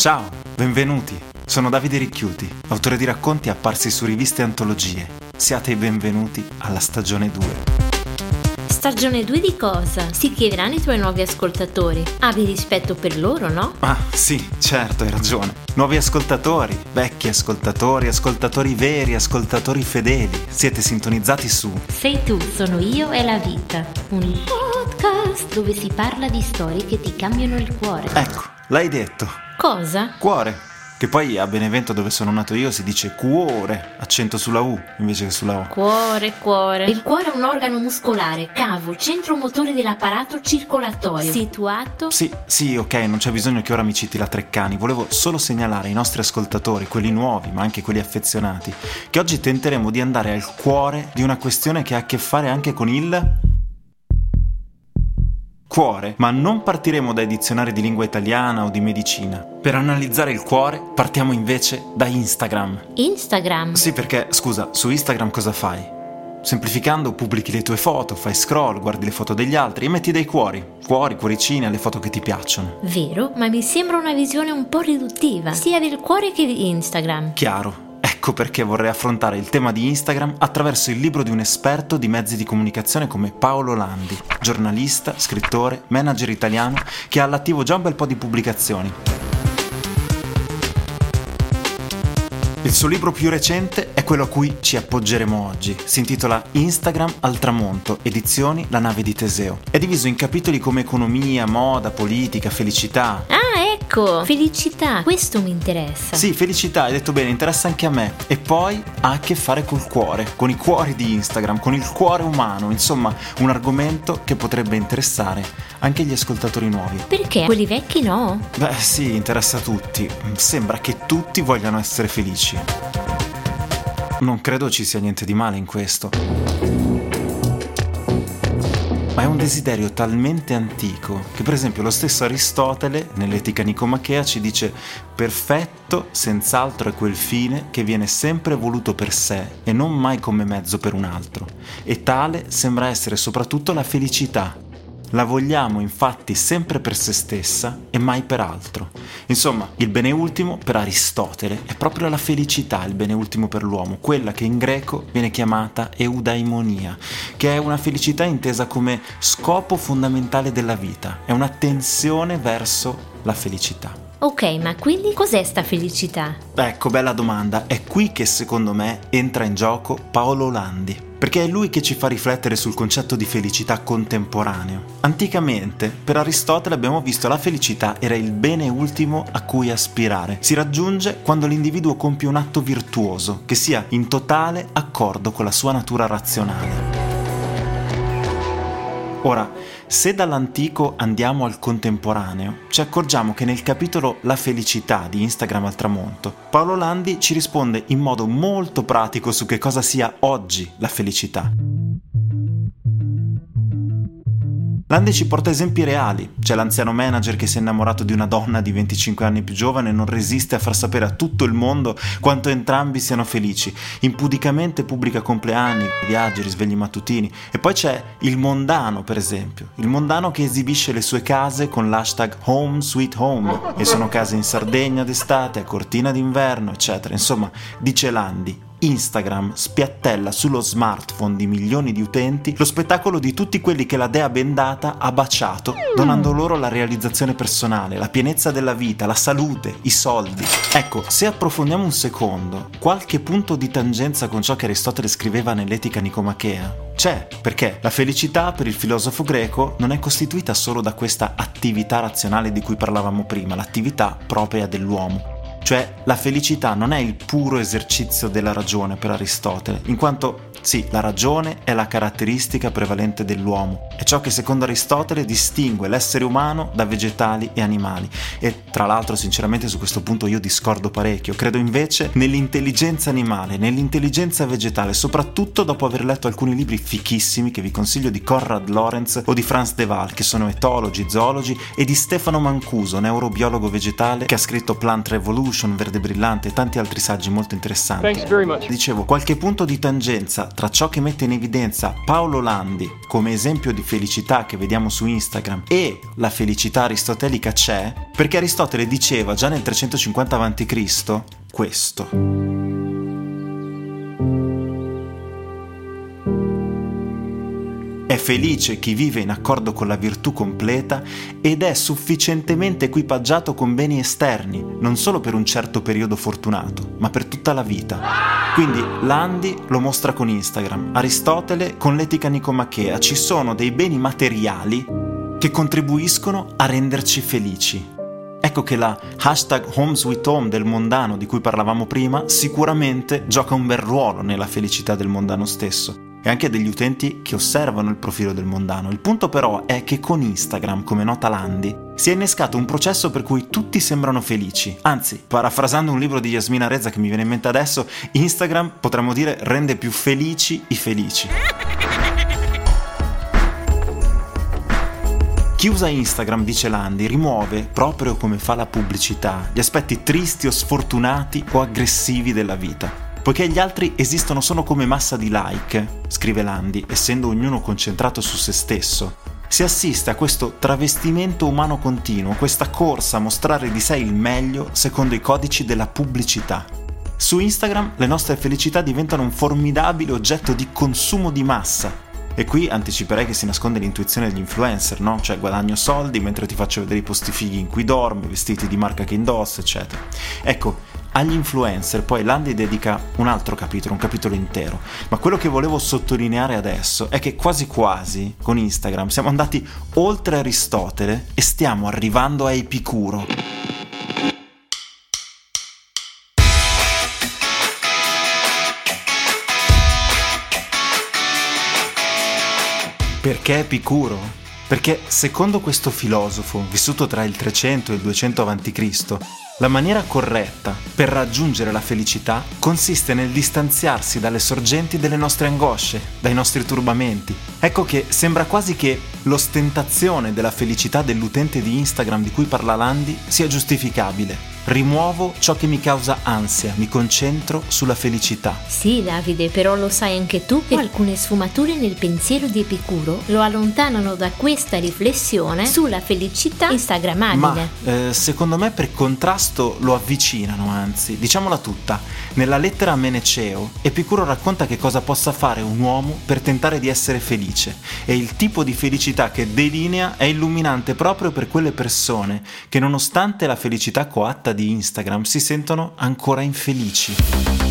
Ciao, benvenuti. Sono Davide Ricchiuti, autore di racconti apparsi su riviste e antologie. Siate i benvenuti alla stagione 2. Stagione 2 di cosa? Si chiederanno i tuoi nuovi ascoltatori. Abbi rispetto per loro, no? Ah, sì, certo, hai ragione. Nuovi ascoltatori, vecchi ascoltatori, ascoltatori veri, ascoltatori fedeli. Siete sintonizzati su Sei tu, sono io e la vita. Un podcast dove si parla di storie che ti cambiano il cuore. Ecco, l'hai detto. Cosa? Cuore. Che poi a Benevento dove sono nato io si dice cuore, accento sulla U invece che sulla O. Cuore, cuore. Il cuore è un organo muscolare, cavo, centro motore dell'apparato circolatorio. Situato. Sì, sì, ok, non c'è bisogno che ora mi citi la Treccani, volevo solo segnalare ai nostri ascoltatori, quelli nuovi ma anche quelli affezionati, che oggi tenteremo di andare al cuore di una questione che ha a che fare anche con il cuore, ma non partiremo dai dizionari di lingua italiana o di medicina. Per analizzare il cuore partiamo invece da Instagram. Instagram. Sì, perché, scusa, su Instagram cosa fai? Semplificando, pubblichi le tue foto, fai scroll, guardi le foto degli altri e metti dei cuori. Cuori, cuoricini alle foto che ti piacciono. Vero, ma mi sembra una visione un po' riduttiva, sia del cuore che di Instagram. Chiaro. Ecco perché vorrei affrontare il tema di Instagram attraverso il libro di un esperto di mezzi di comunicazione come Paolo Landi, giornalista, scrittore, manager italiano che ha all'attivo già un bel po' di pubblicazioni. Il suo libro più recente è quello a cui ci appoggeremo oggi. Si intitola Instagram al tramonto, edizioni La nave di Teseo. È diviso in capitoli come economia, moda, politica, felicità. Ah, ecco, felicità, questo mi interessa. Sì, felicità, hai detto bene, interessa anche a me. E poi ha a che fare col cuore, con i cuori di Instagram, con il cuore umano, insomma, un argomento che potrebbe interessare anche gli ascoltatori nuovi. Perché? Quelli vecchi no? Beh, sì, interessa a tutti. Sembra che tutti vogliano essere felici. Non credo ci sia niente di male in questo. Ma è un desiderio talmente antico che per esempio lo stesso Aristotele nell'Etica Nicomachea ci dice perfetto senz'altro è quel fine che viene sempre voluto per sé e non mai come mezzo per un altro. E tale sembra essere soprattutto la felicità. La vogliamo infatti sempre per se stessa e mai per altro. Insomma, il bene ultimo per Aristotele è proprio la felicità il bene ultimo per l'uomo, quella che in greco viene chiamata eudaimonia, che è una felicità intesa come scopo fondamentale della vita, è una tensione verso la felicità. Ok, ma quindi cos'è sta felicità? Ecco, bella domanda. È qui che secondo me entra in gioco Paolo Landi. Perché è lui che ci fa riflettere sul concetto di felicità contemporaneo. Anticamente, per Aristotele abbiamo visto la felicità era il bene ultimo a cui aspirare. Si raggiunge quando l'individuo compie un atto virtuoso, che sia in totale accordo con la sua natura razionale. Ora, se dall'antico andiamo al contemporaneo, ci accorgiamo che nel capitolo La felicità di Instagram al tramonto, Paolo Landi ci risponde in modo molto pratico su che cosa sia oggi la felicità. Landi ci porta esempi reali. C'è l'anziano manager che si è innamorato di una donna di 25 anni più giovane e non resiste a far sapere a tutto il mondo quanto entrambi siano felici. Impudicamente pubblica compleanni, viaggi, risvegli mattutini. E poi c'è il mondano, per esempio. Il mondano che esibisce le sue case con l'hashtag Home Sweet Home. E sono case in Sardegna d'estate, a Cortina d'inverno, eccetera. Insomma, dice Landi, Instagram spiattella sullo smartphone di milioni di utenti lo spettacolo di tutti quelli che la dea bendata ha baciato, donando loro la realizzazione personale, la pienezza della vita, la salute, i soldi. Ecco, se approfondiamo un secondo, qualche punto di tangenza con ciò che Aristotele scriveva nell'Etica Nicomachea c'è, perché la felicità per il filosofo greco non è costituita solo da questa attività razionale di cui parlavamo prima, l'attività propria dell'uomo cioè la felicità non è il puro esercizio della ragione per Aristotele, in quanto sì, la ragione è la caratteristica prevalente dell'uomo, è ciò che secondo Aristotele distingue l'essere umano da vegetali e animali. E tra l'altro, sinceramente, su questo punto io discordo parecchio. Credo invece nell'intelligenza animale, nell'intelligenza vegetale, soprattutto dopo aver letto alcuni libri fichissimi che vi consiglio di Conrad Lorenz o di Franz de Waal, che sono etologi, zoologi, e di Stefano Mancuso, neurobiologo vegetale, che ha scritto Plant Revolution, Verde Brillante e tanti altri saggi molto interessanti. Dicevo, qualche punto di tangenza tra ciò che mette in evidenza Paolo Landi come esempio di felicità che vediamo su Instagram e la felicità aristotelica c'è perché Aristotele diceva già nel 350 a.C. questo. È felice chi vive in accordo con la virtù completa ed è sufficientemente equipaggiato con beni esterni, non solo per un certo periodo fortunato, ma per tutta la vita. Quindi Landi lo mostra con Instagram, Aristotele con l'etica nicomachea, ci sono dei beni materiali che contribuiscono a renderci felici. Ecco che la hashtag Home Sweet Home del mondano di cui parlavamo prima sicuramente gioca un bel ruolo nella felicità del mondano stesso e anche degli utenti che osservano il profilo del mondano. Il punto però è che con Instagram, come nota Landi, si è innescato un processo per cui tutti sembrano felici. Anzi, parafrasando un libro di Yasmina Rezza che mi viene in mente adesso, Instagram potremmo dire rende più felici i felici. Chi usa Instagram, dice Landi, rimuove, proprio come fa la pubblicità, gli aspetti tristi o sfortunati o aggressivi della vita poiché gli altri esistono solo come massa di like, scrive Landi, essendo ognuno concentrato su se stesso, si assiste a questo travestimento umano continuo, questa corsa a mostrare di sé il meglio secondo i codici della pubblicità. Su Instagram le nostre felicità diventano un formidabile oggetto di consumo di massa. E qui anticiperei che si nasconde l'intuizione degli influencer, no? Cioè guadagno soldi mentre ti faccio vedere i posti fighi in cui dormi, vestiti di marca che indosso, eccetera. Ecco, agli influencer poi Landi dedica un altro capitolo, un capitolo intero, ma quello che volevo sottolineare adesso è che quasi quasi con Instagram siamo andati oltre Aristotele e stiamo arrivando a Epicuro. Perché Epicuro? Perché secondo questo filosofo, vissuto tra il 300 e il 200 a.C., la maniera corretta per raggiungere la felicità consiste nel distanziarsi dalle sorgenti delle nostre angosce, dai nostri turbamenti. Ecco che sembra quasi che l'ostentazione della felicità dell'utente di Instagram di cui parla Landi sia giustificabile, Rimuovo ciò che mi causa ansia, mi concentro sulla felicità. Sì, Davide, però lo sai anche tu che alcune sfumature nel pensiero di Epicuro lo allontanano da questa riflessione sulla felicità instagrammabile. Ma eh, secondo me per contrasto lo avvicinano, anzi, diciamola tutta. Nella lettera a Meneceo, Epicuro racconta che cosa possa fare un uomo per tentare di essere felice e il tipo di felicità che delinea è illuminante proprio per quelle persone che nonostante la felicità coatta di Instagram si sentono ancora infelici.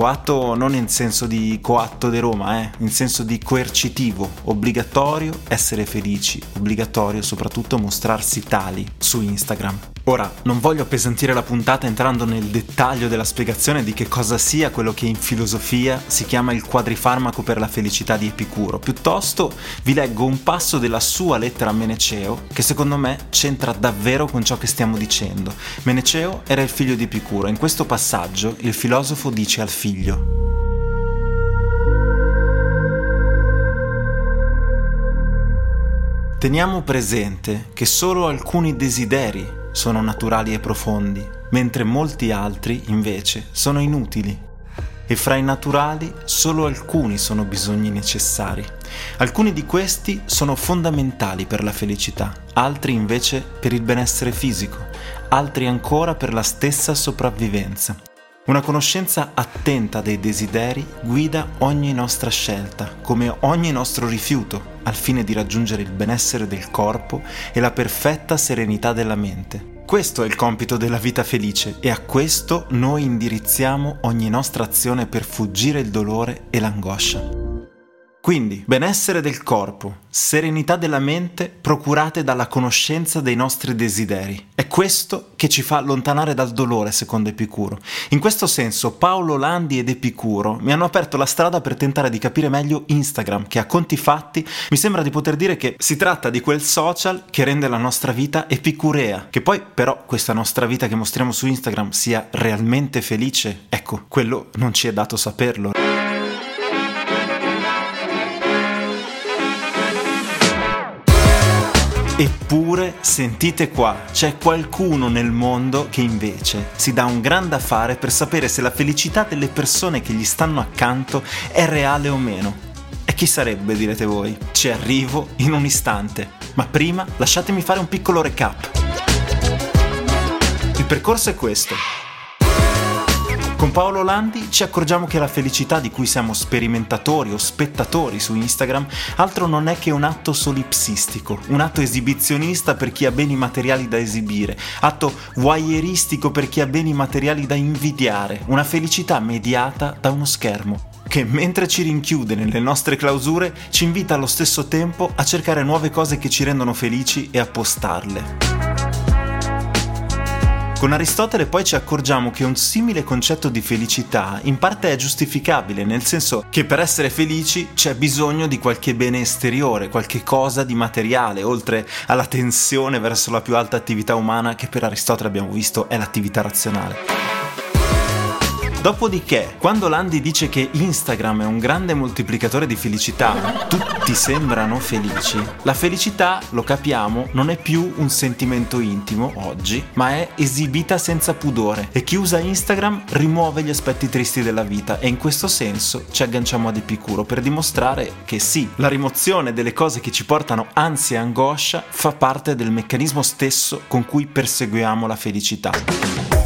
Coatto non in senso di coatto di Roma, eh? in senso di coercitivo, obbligatorio essere felici, obbligatorio soprattutto mostrarsi tali su Instagram. Ora, non voglio appesantire la puntata entrando nel dettaglio della spiegazione di che cosa sia quello che in filosofia si chiama il quadrifarmaco per la felicità di Epicuro, piuttosto vi leggo un passo della sua lettera a Meneceo che secondo me c'entra davvero con ciò che stiamo dicendo. Meneceo era il figlio di Epicuro, in questo passaggio il filosofo dice al figlio Teniamo presente che solo alcuni desideri sono naturali e profondi, mentre molti altri, invece, sono inutili. E fra i naturali solo alcuni sono bisogni necessari. Alcuni di questi sono fondamentali per la felicità, altri invece per il benessere fisico, altri ancora per la stessa sopravvivenza. Una conoscenza attenta dei desideri guida ogni nostra scelta, come ogni nostro rifiuto, al fine di raggiungere il benessere del corpo e la perfetta serenità della mente. Questo è il compito della vita felice e a questo noi indirizziamo ogni nostra azione per fuggire il dolore e l'angoscia. Quindi, benessere del corpo, serenità della mente procurate dalla conoscenza dei nostri desideri. È questo che ci fa allontanare dal dolore, secondo Epicuro. In questo senso, Paolo Landi ed Epicuro mi hanno aperto la strada per tentare di capire meglio Instagram, che a conti fatti mi sembra di poter dire che si tratta di quel social che rende la nostra vita epicurea. Che poi, però, questa nostra vita che mostriamo su Instagram sia realmente felice, ecco, quello non ci è dato saperlo. Eppure, sentite qua, c'è qualcuno nel mondo che invece si dà un gran da fare per sapere se la felicità delle persone che gli stanno accanto è reale o meno. E chi sarebbe, direte voi? Ci arrivo in un istante. Ma prima lasciatemi fare un piccolo recap. Il percorso è questo. Con Paolo Landi ci accorgiamo che la felicità di cui siamo sperimentatori o spettatori su Instagram altro non è che un atto solipsistico, un atto esibizionista per chi ha beni materiali da esibire, atto voyeuristico per chi ha beni materiali da invidiare, una felicità mediata da uno schermo che mentre ci rinchiude nelle nostre clausure ci invita allo stesso tempo a cercare nuove cose che ci rendono felici e a postarle. Con Aristotele poi ci accorgiamo che un simile concetto di felicità in parte è giustificabile, nel senso che per essere felici c'è bisogno di qualche bene esteriore, qualche cosa di materiale, oltre alla tensione verso la più alta attività umana che per Aristotele abbiamo visto è l'attività razionale. Dopodiché, quando Landi dice che Instagram è un grande moltiplicatore di felicità, tutti sembrano felici. La felicità, lo capiamo, non è più un sentimento intimo oggi, ma è esibita senza pudore e chi usa Instagram rimuove gli aspetti tristi della vita e in questo senso ci agganciamo ad Epicuro per dimostrare che sì, la rimozione delle cose che ci portano ansia e angoscia fa parte del meccanismo stesso con cui perseguiamo la felicità.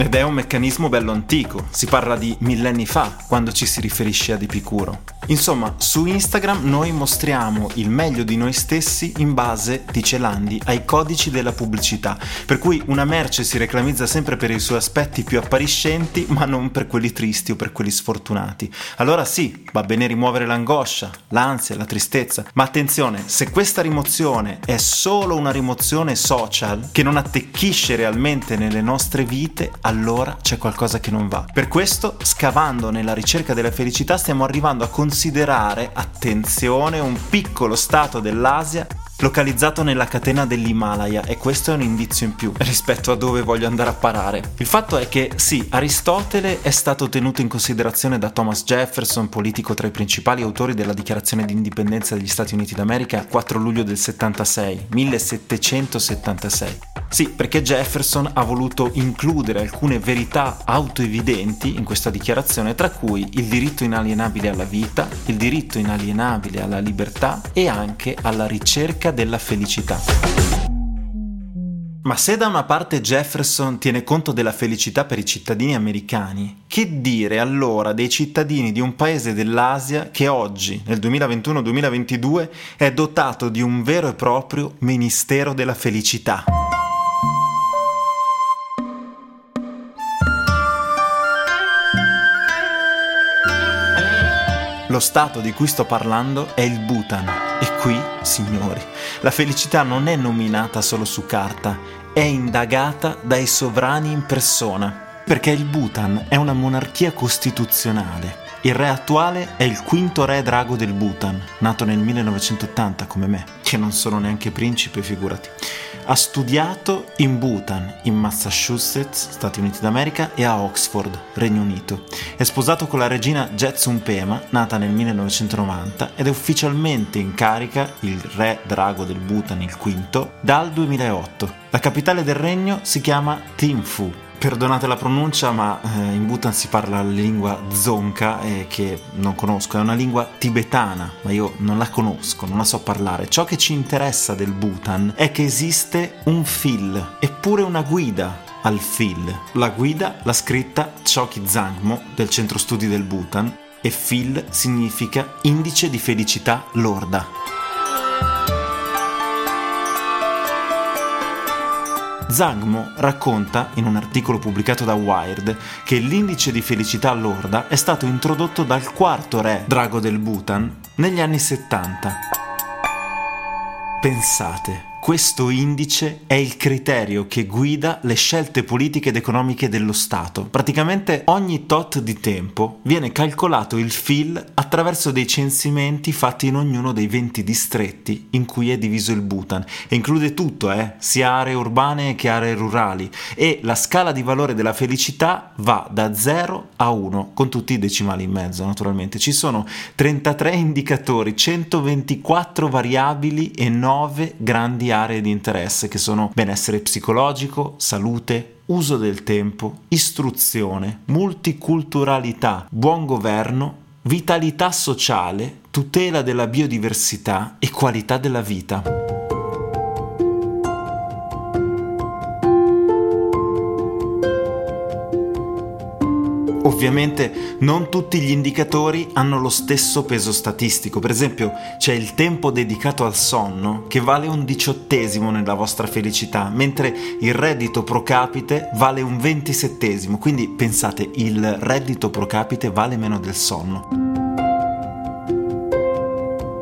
Ed è un meccanismo bello antico, si parla di millenni fa quando ci si riferisce ad Epicuro. Insomma, su Instagram noi mostriamo il meglio di noi stessi in base, dice Landi, ai codici della pubblicità, per cui una merce si reclamizza sempre per i suoi aspetti più appariscenti, ma non per quelli tristi o per quelli sfortunati. Allora sì, va bene rimuovere l'angoscia, l'ansia, la tristezza, ma attenzione, se questa rimozione è solo una rimozione social che non attecchisce realmente nelle nostre vite, allora c'è qualcosa che non va. Per questo, scavando nella ricerca della felicità, stiamo arrivando a considerare attenzione, un piccolo stato dell'Asia localizzato nella catena dell'Himalaya e questo è un indizio in più rispetto a dove voglio andare a parare. Il fatto è che sì, Aristotele è stato tenuto in considerazione da Thomas Jefferson, politico tra i principali autori della dichiarazione di indipendenza degli Stati Uniti d'America 4 luglio del 76, 1776. Sì, perché Jefferson ha voluto includere alcune verità autoevidenti in questa dichiarazione, tra cui il diritto inalienabile alla vita, il diritto inalienabile alla libertà e anche alla ricerca della felicità. Ma se da una parte Jefferson tiene conto della felicità per i cittadini americani, che dire allora dei cittadini di un paese dell'Asia che oggi, nel 2021-2022, è dotato di un vero e proprio Ministero della Felicità? Lo stato di cui sto parlando è il Bhutan e qui, signori, la felicità non è nominata solo su carta, è indagata dai sovrani in persona, perché il Bhutan è una monarchia costituzionale Il re attuale è il quinto re drago del Bhutan, nato nel 1980 come me, che non sono neanche principe, figurati. Ha studiato in Bhutan, in Massachusetts, Stati Uniti d'America, e a Oxford, Regno Unito. È sposato con la regina Jetsun Pema, nata nel 1990, ed è ufficialmente in carica il re drago del Bhutan, il quinto, dal 2008. La capitale del regno si chiama Thimphu, Perdonate la pronuncia, ma eh, in Bhutan si parla la lingua zonka eh, che non conosco, è una lingua tibetana, ma io non la conosco, non la so parlare. Ciò che ci interessa del Bhutan è che esiste un fil, eppure una guida al fil. La guida l'ha scritta Choki Zangmo del centro studi del Bhutan e fil significa indice di felicità lorda. Zangmo racconta, in un articolo pubblicato da Wired, che l'indice di felicità lorda è stato introdotto dal quarto re drago del Bhutan negli anni 70. Pensate, questo indice è il criterio che guida le scelte politiche ed economiche dello Stato. Praticamente ogni tot di tempo viene calcolato il FIL attraverso dei censimenti fatti in ognuno dei 20 distretti in cui è diviso il Bhutan. E include tutto, eh? sia aree urbane che aree rurali. E la scala di valore della felicità va da 0 a 1, con tutti i decimali in mezzo, naturalmente. Ci sono 33 indicatori, 124 variabili e 9 grandi aree di interesse che sono benessere psicologico, salute, uso del tempo, istruzione, multiculturalità, buon governo, vitalità sociale, tutela della biodiversità e qualità della vita. Ovviamente non tutti gli indicatori hanno lo stesso peso statistico, per esempio c'è il tempo dedicato al sonno che vale un diciottesimo nella vostra felicità, mentre il reddito pro capite vale un ventisettesimo, quindi pensate il reddito pro capite vale meno del sonno.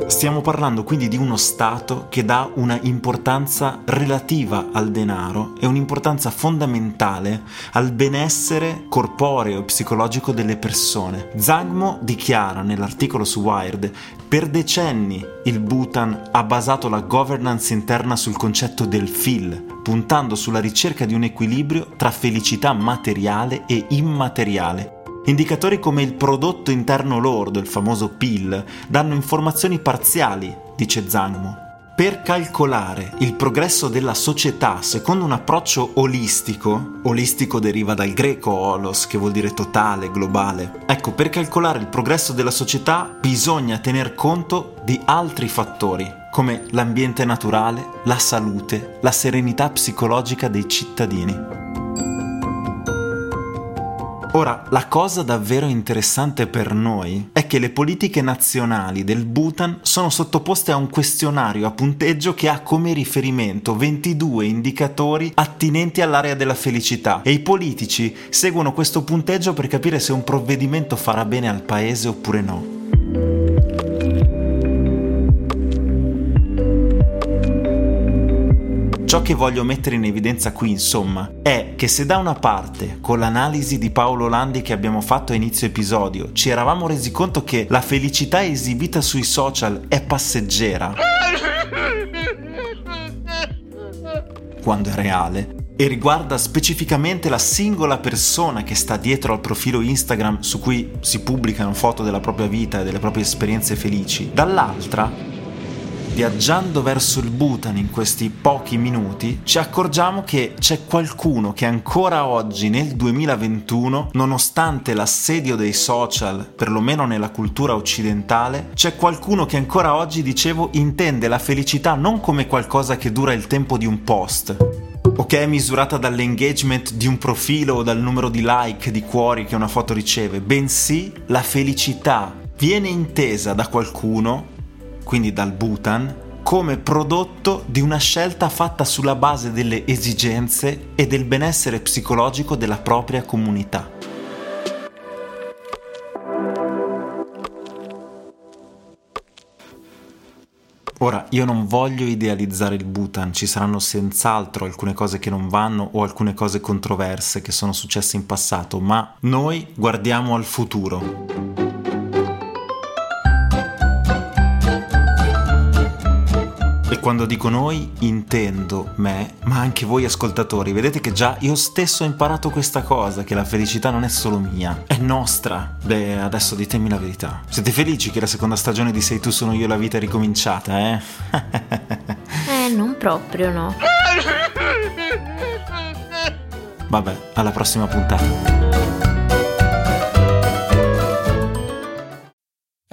Stiamo parlando quindi di uno Stato che dà una importanza relativa al denaro e un'importanza fondamentale al benessere corporeo e psicologico delle persone. Zangmo dichiara nell'articolo su Wired per decenni il Bhutan ha basato la governance interna sul concetto del FIL, puntando sulla ricerca di un equilibrio tra felicità materiale e immateriale Indicatori come il prodotto interno lordo, il famoso PIL, danno informazioni parziali, dice Zangmo. Per calcolare il progresso della società secondo un approccio olistico, olistico deriva dal greco olos, che vuol dire totale, globale. Ecco, per calcolare il progresso della società bisogna tener conto di altri fattori, come l'ambiente naturale, la salute, la serenità psicologica dei cittadini. Ora, la cosa davvero interessante per noi è che le politiche nazionali del Bhutan sono sottoposte a un questionario a punteggio che ha come riferimento 22 indicatori attinenti all'area della felicità e i politici seguono questo punteggio per capire se un provvedimento farà bene al paese oppure no. Ciò che voglio mettere in evidenza qui, insomma, è che se da una parte, con l'analisi di Paolo Landi che abbiamo fatto a inizio episodio, ci eravamo resi conto che la felicità esibita sui social è passeggera, quando è reale, e riguarda specificamente la singola persona che sta dietro al profilo Instagram su cui si pubblicano foto della propria vita e delle proprie esperienze felici, dall'altra viaggiando verso il Bhutan in questi pochi minuti, ci accorgiamo che c'è qualcuno che ancora oggi, nel 2021, nonostante l'assedio dei social, perlomeno nella cultura occidentale, c'è qualcuno che ancora oggi, dicevo, intende la felicità non come qualcosa che dura il tempo di un post, o che è misurata dall'engagement di un profilo o dal numero di like, di cuori che una foto riceve, bensì la felicità viene intesa da qualcuno quindi dal Bhutan, come prodotto di una scelta fatta sulla base delle esigenze e del benessere psicologico della propria comunità. Ora, io non voglio idealizzare il Bhutan, ci saranno senz'altro alcune cose che non vanno o alcune cose controverse che sono successe in passato, ma noi guardiamo al futuro E quando dico noi intendo me, ma anche voi ascoltatori. Vedete che già io stesso ho imparato questa cosa, che la felicità non è solo mia, è nostra. Beh, adesso ditemi la verità. Siete felici che la seconda stagione di Sei tu sono io la vita è ricominciata, eh? eh, non proprio no. Vabbè, alla prossima puntata.